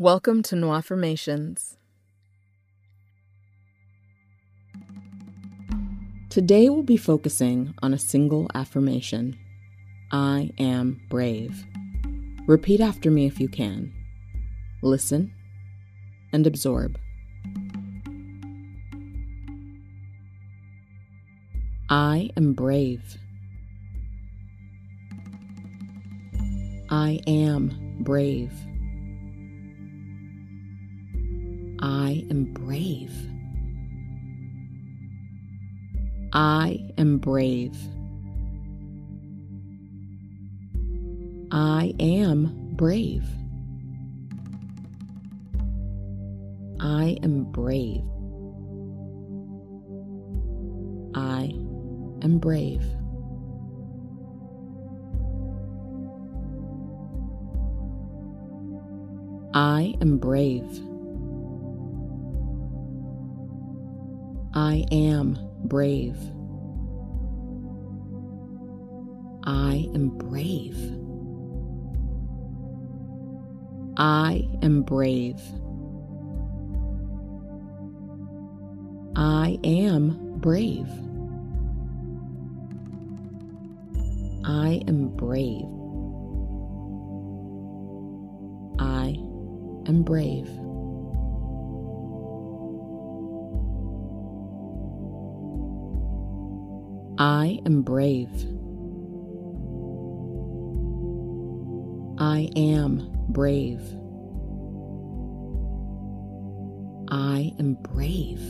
Welcome to Nwaffirmations. Today we'll be focusing on a single affirmation I am brave. Repeat after me if you can. Listen and absorb. I am brave. I am brave. I am brave. I am brave. I am brave. I am brave. I am brave. I am brave. I am brave. I am brave. I am brave. I am brave. I am brave. I am brave. I am brave. I am brave. I am brave.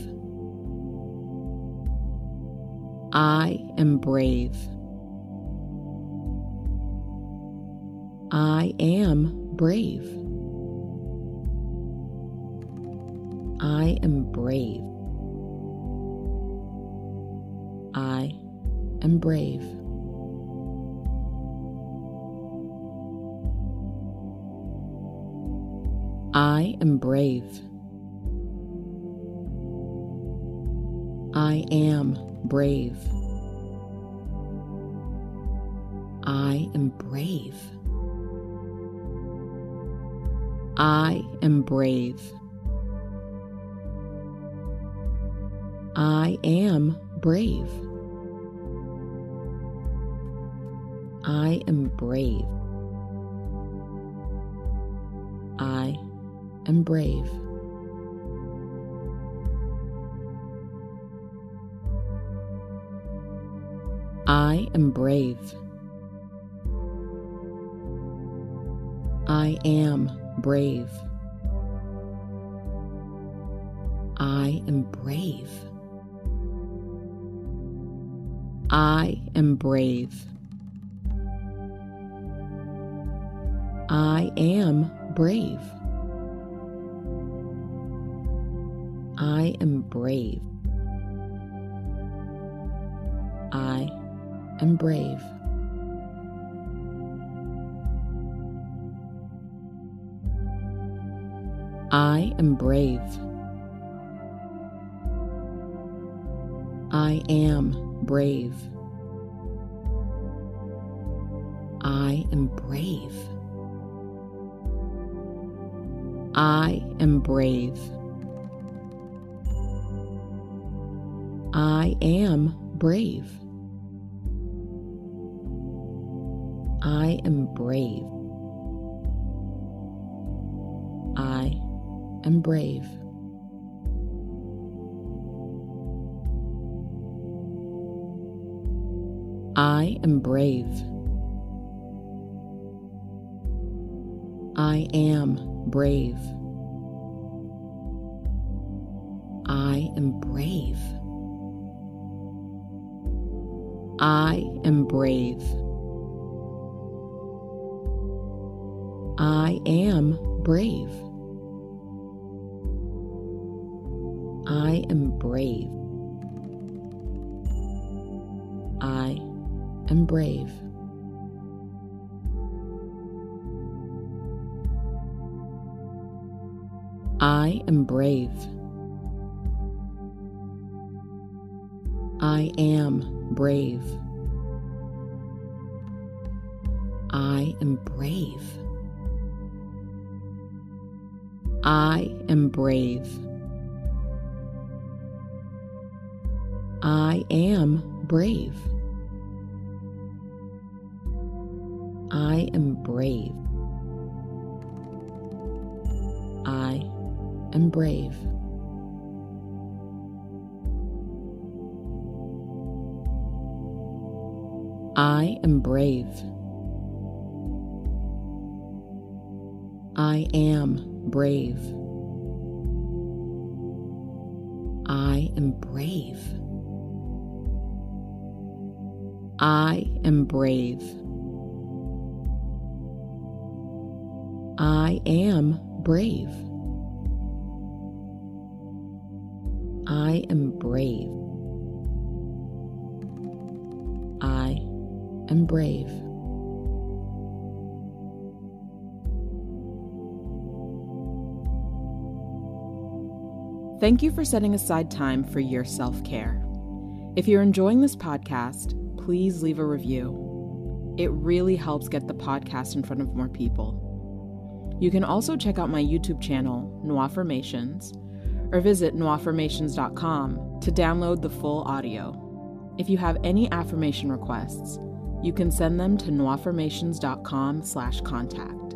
I am brave. I am brave. I am brave. Am brave. I am brave. I am brave. I am brave. I am brave. I am brave. I am brave. I am brave. I am brave. I am brave. I am brave. I am brave. I am brave. I am brave. I am brave. I am brave. I am brave. I am brave. I am brave. I am brave. I am brave. I am brave. I am brave. I am brave. I am brave. I am brave. I am brave. I am brave. I am brave. I am brave. I am brave. I am brave. I am brave. I am brave. I am brave. Am brave. I am brave. I am brave. I am brave. I am brave. I am brave. I am brave. I am brave. Thank you for setting aside time for your self care. If you're enjoying this podcast, please leave a review. It really helps get the podcast in front of more people. You can also check out my YouTube channel, Nwaffirmations, or visit nwaffirmations.com to download the full audio. If you have any affirmation requests, you can send them to nwaffirmations.com slash contact.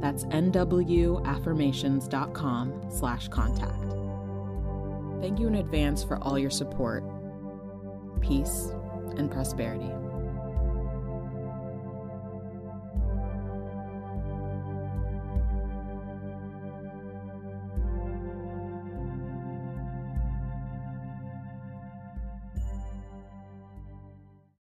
That's nwaffirmations.com slash contact. Thank you in advance for all your support. Peace and prosperity.